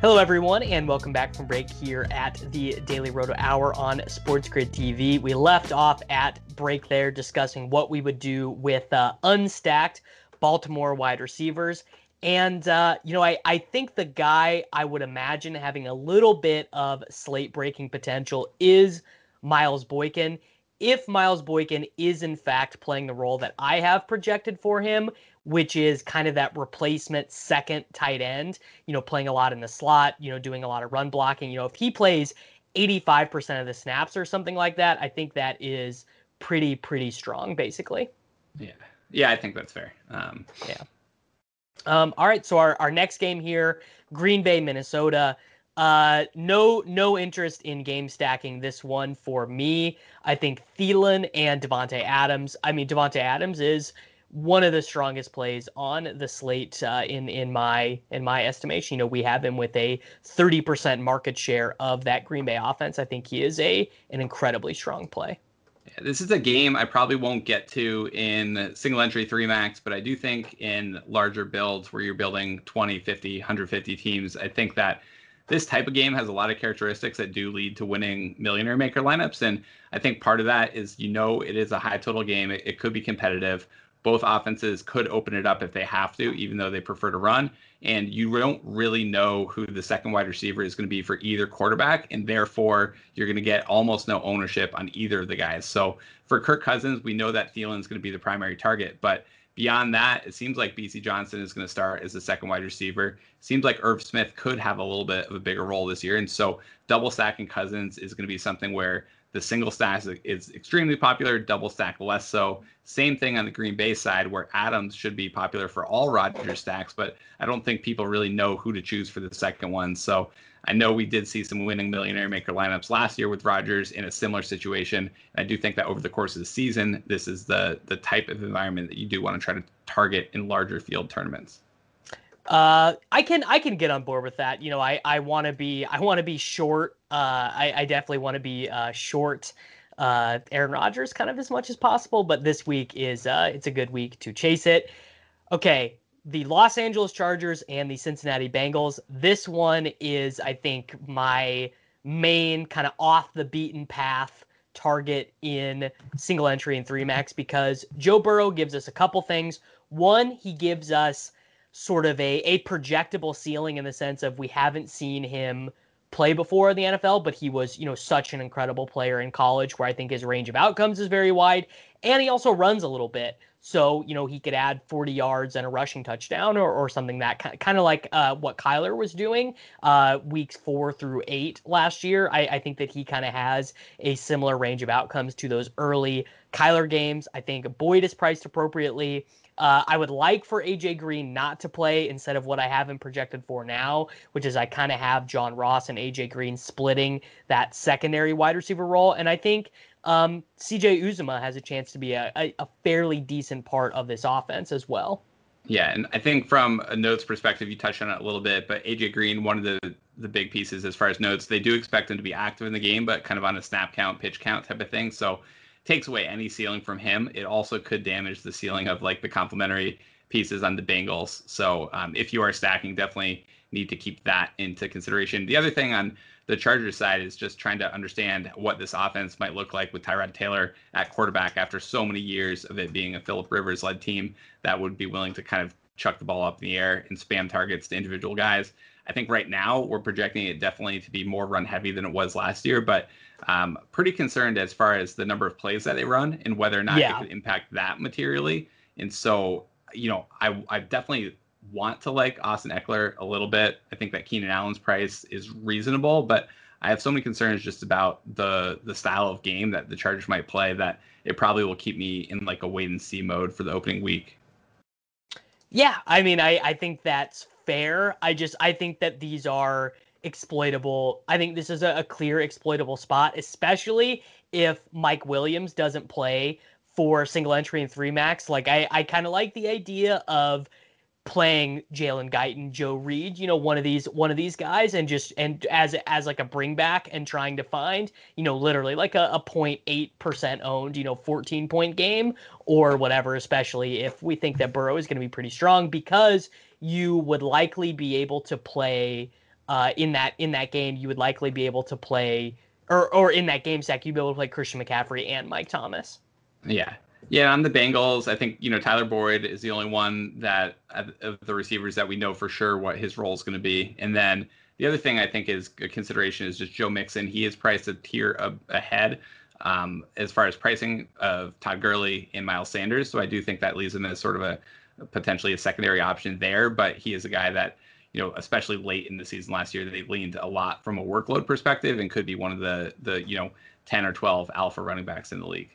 Hello, everyone, and welcome back from break here at the Daily Roto Hour on Sports Grid TV. We left off at break there discussing what we would do with uh, unstacked Baltimore wide receivers. And, uh, you know, I, I think the guy I would imagine having a little bit of slate breaking potential is Miles Boykin. If Miles Boykin is, in fact, playing the role that I have projected for him, which is kind of that replacement second tight end, you know, playing a lot in the slot, you know, doing a lot of run blocking. You know, if he plays 85% of the snaps or something like that, I think that is pretty, pretty strong, basically. Yeah. Yeah, I think that's fair. Um, yeah. Um, all right. So our, our next game here, Green Bay, Minnesota. Uh, no, no interest in game stacking this one for me. I think Thielen and Davante Adams. I mean, Davante Adams is one of the strongest plays on the slate uh, in in my in my estimation. You know, we have him with a 30% market share of that Green Bay offense. I think he is a an incredibly strong play. Yeah, this is a game I probably won't get to in single entry 3 max, but I do think in larger builds where you're building 20, 50, 150 teams, I think that this type of game has a lot of characteristics that do lead to winning millionaire maker lineups and i think part of that is you know it is a high total game it, it, could be competitive both offenses could open it up if they have to, even though they prefer to run. And you don't really know who the second wide receiver is going to be for either quarterback. And therefore, you're going to get almost no ownership on either of the guys. So for Kirk Cousins, we know that Thielen is going to be the primary target. But beyond that, it seems like Bisi Johnson is going to start as the second wide receiver. Seems like Irv Smith could have a little bit of a bigger role this year. And so double stacking Cousins is going to be something where the single stack is extremely popular, double stack less so. Same thing on the Green Bay side, where Adams should be popular for all Rodgers stacks, but I don't think people really know who to choose for the second one. So I know we did see some winning millionaire maker lineups last year with Rodgers in a similar situation. And I do think that over the course of the season, this is the the type of environment that you do want to try to target in larger field tournaments. Uh, I can I can get on board with that. You know, I I want to be I want to be short. Uh, I I definitely want to be uh, short. Uh, Aaron Rodgers kind of as much as possible, but this week is uh, it's a good week to chase it. Okay, the Los Angeles Chargers and the Cincinnati Bengals. This one is, I think, my main kind of off the beaten path target in single entry and three max because Joe Burrow gives us a couple things. One, he gives us sort of a, a projectable ceiling in the sense of we haven't seen him play before in the NFL, but he was, you know, such an incredible player in college where I think his range of outcomes is very wide. And he also runs a little bit. So, you know, he could add 40 yards and a rushing touchdown or, or something that kind of, kind of like uh, what Kyler was doing uh, weeks four through eight last year. I, I think that he kind of has a similar range of outcomes to those early Kyler games. I think Boyd is priced appropriately. Uh, I would like for AJ Green not to play instead of what I have him projected for now, which is I kind of have John Ross and AJ Green splitting that secondary wide receiver role. And I think um, CJ Uzomah has a chance to be a, a, a fairly decent part of this offense as well. Yeah, and I think from a notes perspective, you touched on it a little bit, but AJ Green, one of the the big pieces as far as notes, they do expect him to be active in the game, but kind of on a snap count, pitch count type of thing. So takes away any ceiling from him. It also could damage the ceiling of like the complementary pieces on the Bengals. So um, if you are stacking, definitely need to keep that into consideration. The other thing on the Chargers side is just trying to understand what this offense might look like with Tyrod Taylor at quarterback after so many years of it being a Philip Rivers led team that would be willing to kind of chuck the ball up in the air and spam targets to individual guys. I think right now we're projecting it definitely to be more run heavy than it was last year, but um, pretty concerned as far as the number of plays that they run and whether or not yeah. it could impact that materially. And so, you know, I, I definitely want to like Austin Ekeler a little bit. I think that Keenan Allen's price is reasonable, but I have so many concerns just about the the style of game that the Chargers might play that it probably will keep me in like a wait and see mode for the opening week. Yeah, I mean, I I think that's fair. I just I think that these are exploitable. I think this is a, a clear exploitable spot, especially if Mike Williams doesn't play for single entry and three max. Like I I kind of like the idea of playing Jalen Guyton, Joe Reed, you know, one of these one of these guys, and just and as as like a bring back and trying to find, you know, literally like a, a 0.8 percent owned, you know, 14 point game or whatever. Especially if we think that Burrow is going to be pretty strong, because you would likely be able to play uh, in that in that game. You would likely be able to play. Or, or in that game stack, you'd be able to play Christian McCaffrey and Mike Thomas. Yeah, yeah, on the Bengals, I think you know Tyler Boyd is the only one that of the receivers that we know for sure what his role is going to be. And then the other thing I think is a consideration is just Joe Mixon. He is priced a tier ahead um, as far as pricing of Todd Gurley and Miles Sanders. So I do think that leaves him as sort of a potentially a secondary option there. But he is a guy that you know, especially late in the season last year, they leaned a lot from a workload perspective and could be one of the the you know 10 or 12 alpha running backs in the league.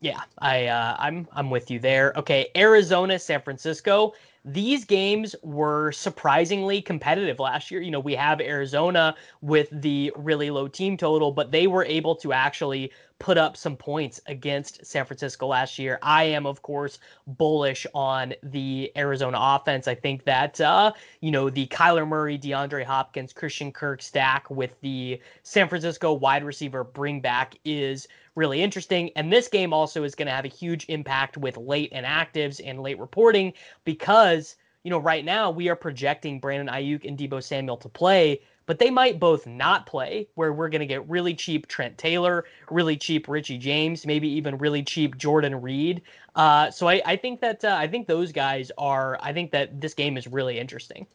Yeah, I uh, I'm I'm with you there. Okay, Arizona, San Francisco. These games were surprisingly competitive last year. You know, we have Arizona with the really low team total, but they were able to actually put up some points against San Francisco last year. I am, of course, bullish on the Arizona offense. I think that, uh, you know, the Kyler Murray, DeAndre Hopkins, Christian Kirk stack with the San Francisco wide receiver bring back is really interesting. And this game also is going to have a huge impact with late inactives and late reporting because, you know, right now we are projecting Brandon Aiyuk and Deebo Samuel to play, but they might both not play, where we're going to get really cheap Trent Taylor, really cheap Richie James, maybe even really cheap Jordan Reed. Uh, so I, I think that uh, I think those guys are. I think that this game is really interesting.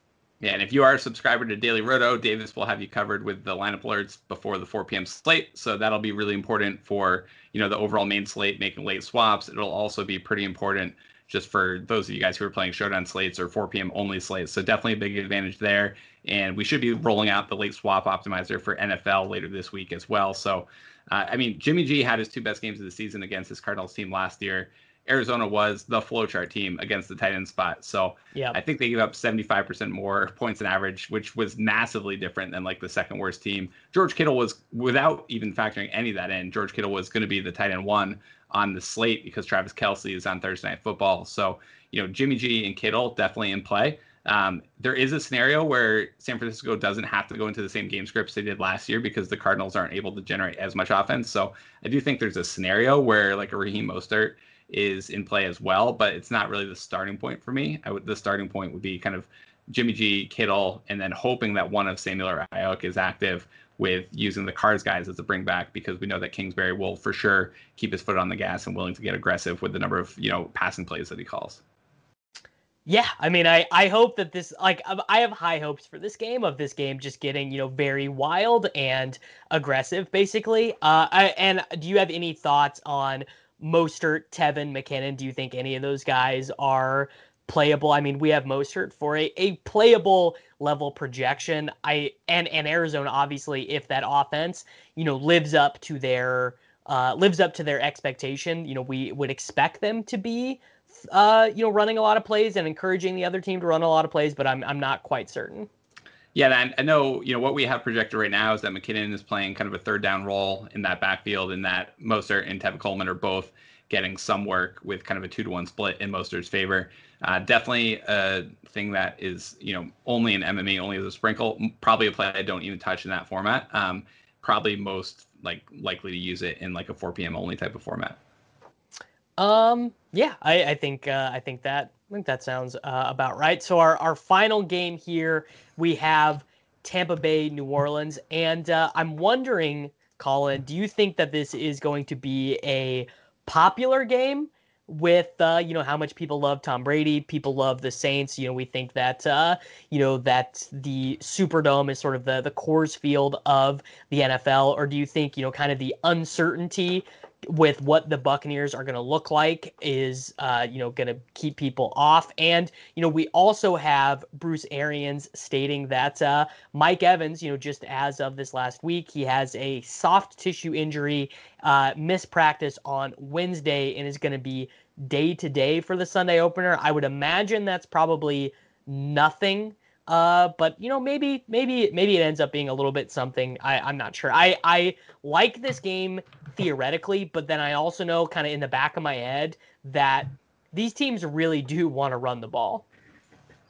Yeah, and if you are a subscriber to Daily Roto, Davis will have you covered with the lineup alerts before the 4 p.m. slate. So that'll be really important for you know the overall main slate, making late swaps. It'll also be pretty important just for those of you guys who are playing showdown slates or 4 p.m. only slates. So definitely a big advantage there. And we should be rolling out the late swap optimizer for NFL later this week as well. So, uh, I mean, Jimmy G had his two best games of the season against his Cardinals team last year. Arizona was the flowchart team against the tight end spot. So yeah, I think they gave up 75% more (laughs) points than average, which was massively different than like the second worst team. George Kittle was, without even factoring any of that in, George Kittle was going to be the tight end one on the slate because Travis Kelce is on Thursday Night Football. So, you know, Jimmy G and Kittle definitely in play. Um, there is a scenario where San Francisco doesn't have to go into the same game scripts they did last year because the Cardinals aren't able to generate as much offense. So I do think there's a scenario where like a Raheem Mostert – is in play as well, but it's not really the starting point for me. I would the starting point would be kind of Jimmy G, Kittle, and then hoping that one of Samuel or Aiyuk is active with using the cards guys as a bring back because we know that Kingsbury will for sure keep his foot on the gas and willing to get aggressive with the number of you know passing plays that he calls. Yeah, I mean, I I hope that this like I have high hopes for this game of this game just getting you know very wild and aggressive, basically. Uh, I, and do you have any thoughts on Mostert, Tevin, McKinnon. Do you think any of those guys are playable? I mean, we have Mostert for a, a playable level projection. I and and Arizona obviously, if that offense you know lives up to their uh, lives up to their expectation, you know we would expect them to be uh, you know running a lot of plays and encouraging the other team to run a lot of plays, but I'm I'm not quite certain. Yeah, I know, you know, what we have projected right now is that McKinnon is playing kind of a third down role in that backfield, and that Mostert and Tevin Coleman are both getting some work with kind of a two to one split in Mostert's favor. Uh, definitely a thing that is, you know, only in MME, only as a sprinkle. Probably a play I don't even touch in that format. Um, probably most like likely to use it in like a 4 p.m. only type of format. Um, yeah, I, I think uh, I think that think that sounds uh, about right. So our our final game here we have Tampa Bay, New Orleans, and uh, I'm wondering, Colin, do you think that this is going to be a popular game? with uh, you know how much people love Tom Brady, people love the Saints. You know, we think that uh, you know that the Superdome is sort of the the Coors Field of the NFL, or do you think you know kind of the uncertainty with what the Buccaneers are going to look like is, uh, you know, going to keep people off. And, you know, we also have Bruce Arians stating that uh, Mike Evans, you know, just as of this last week, he has a soft tissue injury, uh, missed practice on Wednesday, and is going to be day to day for the Sunday opener. I would imagine that's probably nothing uh, but you know, maybe maybe maybe it ends up being a little bit something. I, I'm not sure. I I like this game theoretically, but then I also know kind of in the back of my head that these teams really do want to run the ball.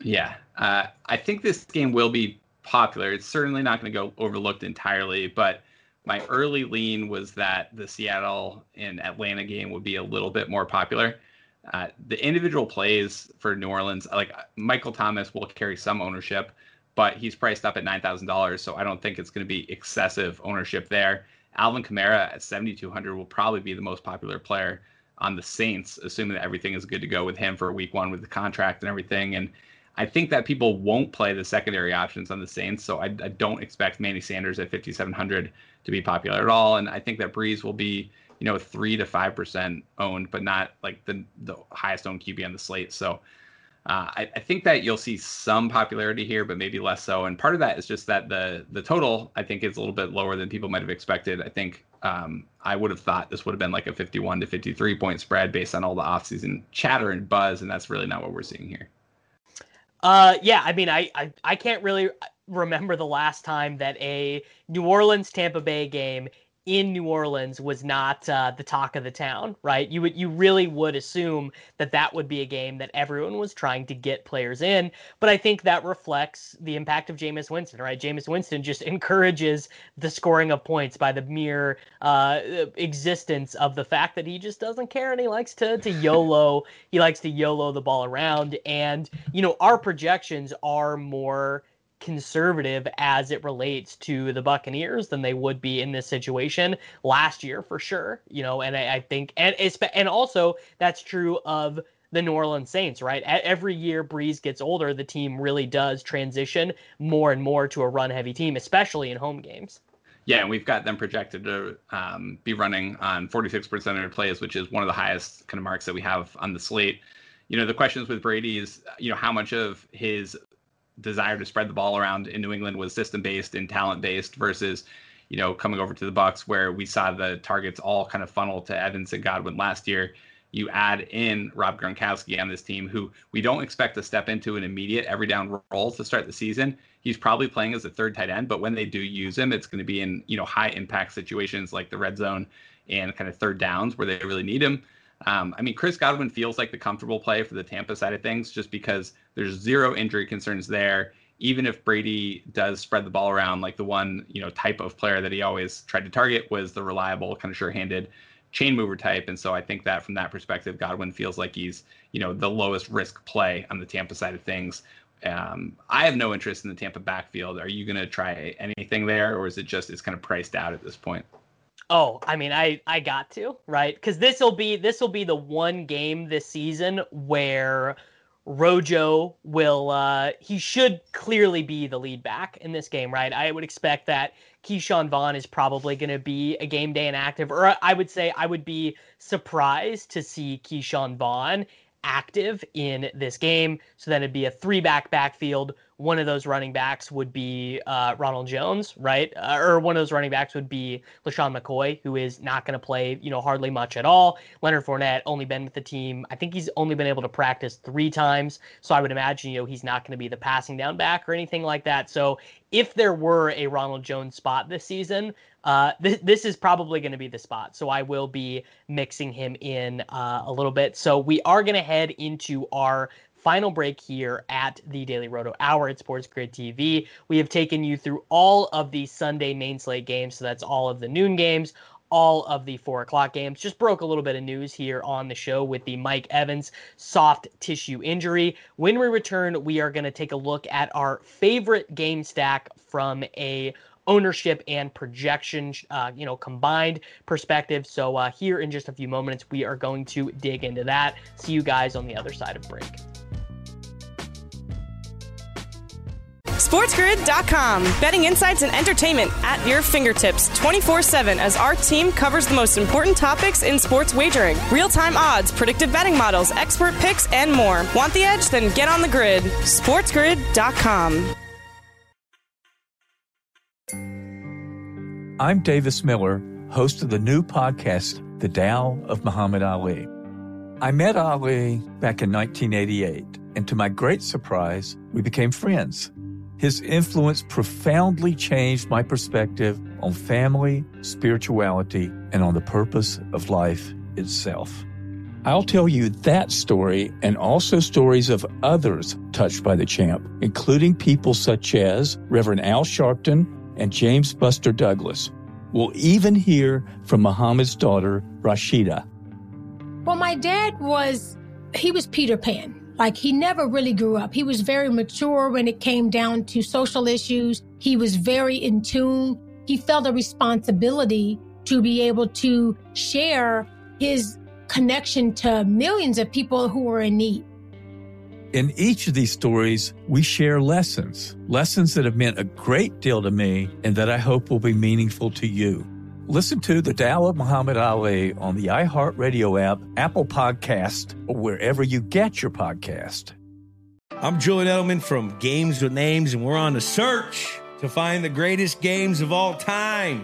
Yeah, uh, I think this game will be popular. It's certainly not going to go overlooked entirely, but my early lean was that the Seattle and Atlanta game would be a little bit more popular. Uh, the individual plays for New Orleans, like Michael Thomas will carry some ownership, but he's priced up at nine thousand dollars, so I don't think it's going to be excessive ownership there. Alvin Kamara at seventy two hundred will probably be the most popular player on the Saints, assuming that everything is good to go with him for Week One with the contract and everything. And I think that people won't play the secondary options on the Saints, so I, I don't expect Manny Sanders at fifty seven hundred to be popular at all. And I think that Brees will be you know, three to five percent owned, but not like the the highest owned QB on the slate. So uh, I, I, think that you'll see some popularity here, but maybe less so. And part of that is just that the the total I think is a little bit lower than people might have expected. I think um, I would have thought this would have been like a 51 to 53 point spread based on all the offseason chatter and buzz, and that's really not what we're seeing here. Uh, yeah, I mean, I, I I can't really remember the last time that a New Orleans Tampa Bay game in New Orleans was not uh, the talk of the town, right? You would you really would assume that that would be a game that everyone was trying to get players in, but I think that reflects the impact of Jameis Winston, right? Jameis Winston just (laughs) encourages the scoring of points by the mere uh, existence of the fact that he just doesn't care and he likes to to YOLO, (laughs) he likes to YOLO the ball around, and you know our projections are more conservative as it relates to the Buccaneers than they would be in this situation last year for sure. You know, and I, I think and it's and also that's true of the New Orleans Saints, right? Every year Brees gets older, the team really does transition more and more to a run heavy team, especially in home games. Yeah, and we've got them projected to um, be running on 46% of their plays, which is one of the highest kind of marks that we have on the slate. You know, the questions with Brady is, you know, how much of his desire to spread the ball around in New England was system based and talent based versus, you know, coming over to the Bucs where we saw the targets all kind of funnel to Evans and Godwin last year. You add in Rob Gronkowski on this team, who we don't expect to step into an immediate every down role to start the season. He's probably playing as a third tight end, but when they do use him, it's going to be in you know high impact situations like the red zone and kind of third downs where they really need him. Um, I mean, Chris Godwin feels like the comfortable play for the Tampa side of things, just because there's zero injury concerns there. Even if Brady does spread the ball around, like the one you know type of player that he always tried to target was the reliable, kind of sure-handed chain mover type. And so I think that from that perspective, Godwin feels like he's you know the lowest risk play on the Tampa side of things. Um, I have no interest in the Tampa backfield. Are you going to try anything there, or is it just it's kind of priced out at this point? Oh, I mean, I I got to right because this will be this will be the one game this season where Rojo will uh he should clearly be the lead back in this game, right? I would expect that Ke'Shawn Vaughn is probably going to be a game day inactive, or I would say I would be surprised to see Ke'Shawn Vaughn active in this game. So then it'd be a three back backfield one of those running backs would be uh, Ronald Jones, right? Uh, or one of those running backs would be LeSean McCoy, who is not going to play, you know, hardly much at all. Leonard Fournette only been with the team. I think he's only been able to practice three times. So I would imagine, you know, he's not going to be the passing down back or anything like that. So if there were a Ronald Jones spot this season, uh, th- this is probably going to be the spot. So I will be mixing him in uh, a little bit. So we are going to head into our final break here at the Daily Roto Hour at Sports Grid TV. We have taken you through all of the Sunday main slate games, so that's all of the noon games, all of the four o'clock games. Just broke a little bit of news here on the show with the Mike Evans soft tissue injury. When we return, we are going to take a look at our favorite game stack from a ownership and projection, uh, you know, combined perspective. So uh, here in just a few moments, we are going to dig into that. See you guys on the other side of break. SportsGrid.com. Betting insights and entertainment at your fingertips 24 7 as our team covers the most important topics in sports wagering real time odds, predictive betting models, expert picks, and more. Want the edge? Then get on the grid. SportsGrid.com. I'm Davis Miller, host of the new podcast, The Tao of Muhammad Ali. I met Ali back in 1988, and to my great surprise, we became friends. His influence profoundly changed my perspective on family, spirituality, and on the purpose of life itself. I'll tell you that story and also stories of others touched by the champ, including people such as Reverend Al Sharpton and James Buster Douglas. We'll even hear from Muhammad's daughter, Rasheda. Well, my dad was, he was Peter Pan. Like he never really grew up. He was very mature when it came down to social issues. He was very in tune. He felt a responsibility to be able to share his connection to millions of people who were in need. In each of these stories, we share lessons, lessons that have meant a great deal to me and that I hope will be meaningful to you. Listen to The Tao of Muhammad Ali on the iHeartRadio app, Apple Podcast, or wherever you get your podcast. I'm Julian Edelman from Games with Names, and we're on a search to find the greatest games of all time.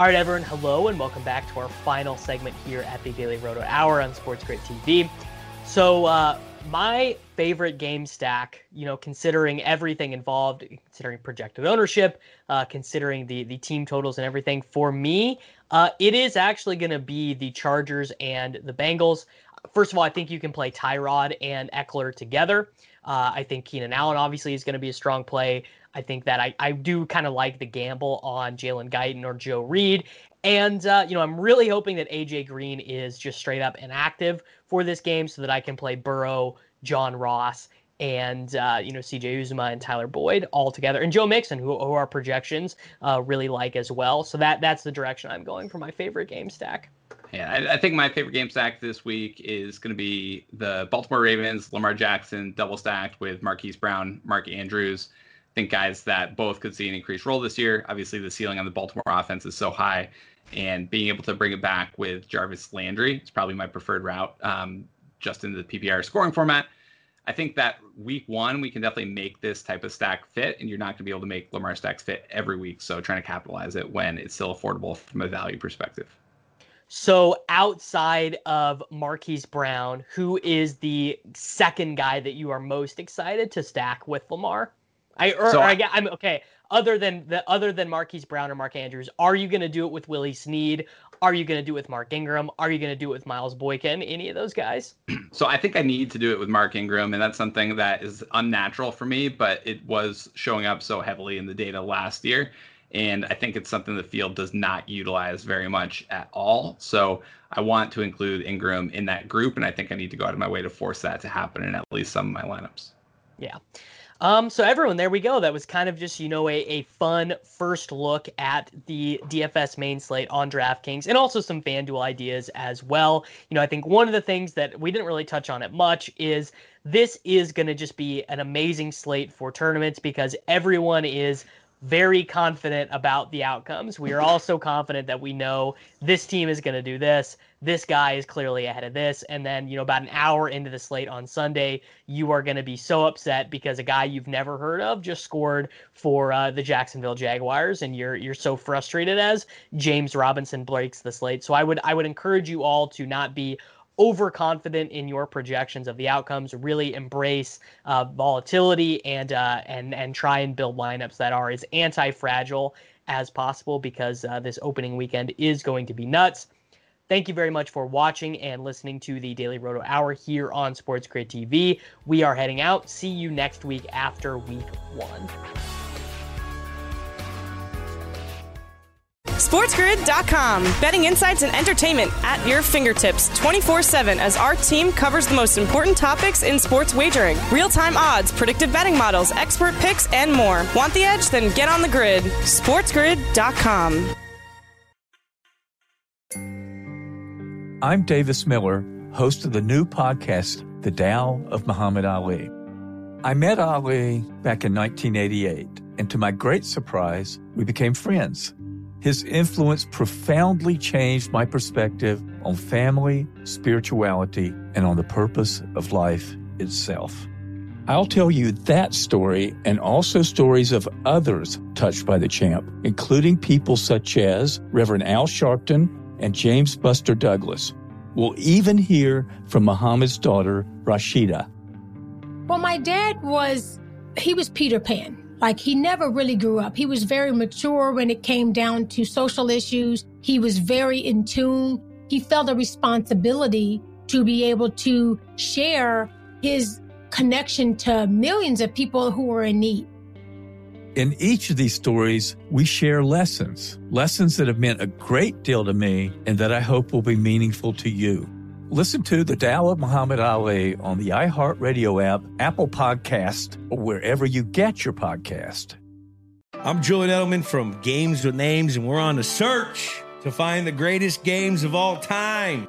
All right, everyone, hello and welcome back to our final segment here at the Daily Roto Hour on Sports Grid TV. So, uh, my favorite game stack, you know, considering everything involved, considering projected ownership, uh, considering the the team totals and everything, for me, uh, it is actually going to be the Chargers and the Bengals. First of all, I think you can play Tyrod and Ekeler together. Uh, I think Keenan Allen obviously is going to be a strong play. I think that I, I do kind of like the gamble on Jalen Guyton or Joe Reed. And, uh, you know, I'm really hoping that AJ Green is just straight up inactive for this game so that I can play Burrow, John Ross, and, uh, you know, CJ Uzomah and Tyler Boyd all together. And Joe Mixon, who, who our projections uh, really like as well. So that that's the direction I'm going for my favorite game stack. Yeah, I, I think my favorite game stack this week is going to be the Baltimore Ravens, Lamar Jackson double stacked with Marquise Brown, Mark Andrews. Think guys that both could see an increased role this year. Obviously, the ceiling on the Baltimore offense is so high, and being able to bring it back with Jarvis Landry is probably my preferred route, um, just in the PPR scoring format. I think that week one, we can definitely make this type of stack fit, and you're not going to be able to make Lamar stacks fit every week. So trying to capitalize it when it's still affordable from a value perspective. So outside of Marquise Brown, who is the second guy that you are most excited to stack with Lamar? I or, so or I, I'm okay. Other than the other than Marquise Brown or Mark Andrews, are you going to do it with Willie Snead? Are you going to do it with Mark Ingram? Are you going to do it with Miles Boykin? Any of those guys? (clears throat) So I think I need to do it with Mark Ingram, and that's something that is unnatural for me, but it was showing up so heavily in the data last year. And I think it's something the field does not utilize very much at all. So I want to include Ingram in that group, and I think I need to go out of my way to force that to happen in at least some of my lineups. Yeah. Um, so everyone, there we go. That was kind of just, you know, a, a fun first look at the DFS main slate on DraftKings and also some FanDuel ideas as well. You know, I think one of the things that we didn't really touch on it much is this is going to just be an amazing slate for tournaments because everyone is very confident about the outcomes. We are also confident that we know this team is going to do this. This guy is clearly ahead of this. And then, you know, about an hour into the slate on Sunday, you are going to be so upset because a guy you've never heard of just scored for uh, the Jacksonville Jaguars, and you're you're so frustrated as James Robinson breaks the slate. So I would I would encourage you all to not be overconfident in your projections of the outcomes. Really embrace uh, volatility and uh, and and try and build lineups that are as anti-fragile as possible because uh, this opening weekend is going to be nuts. Thank you very much for watching and listening to the Daily Roto Hour here on Sports Grid TV. We are heading out. See you next week after week one. SportsGrid.com. Betting insights and entertainment at your fingertips 24 7 as our team covers the most important topics in sports wagering real time odds, predictive betting models, expert picks, and more. Want the edge? Then get on the grid. SportsGrid.com. I'm Davis Miller, host of the new podcast, The Tao of Muhammad Ali. I met Ali back in 1988, and to my great surprise, we became friends. His influence profoundly changed my perspective on family, spirituality, and on the purpose of life itself. I'll tell you that story and also stories of others touched by the champ, including people such as Reverend Al Sharpton and James Buster Douglas. We'll even hear from Muhammad's daughter, Rasheda. Well, my dad was, he was Peter Pan. Like he never really grew up. He was very mature when it came down to social issues. He was very in tune. He felt a responsibility to be able to share his connection to millions of people who were in need. In each of these stories, we share lessons, lessons that have meant a great deal to me and that I hope will be meaningful to you. Listen to The Tao of Muhammad Ali on the iHeartRadio app, Apple Podcast, or wherever you get your podcast. I'm Julian Edelman from Games with Names, and we're on the search to find the greatest games of all time.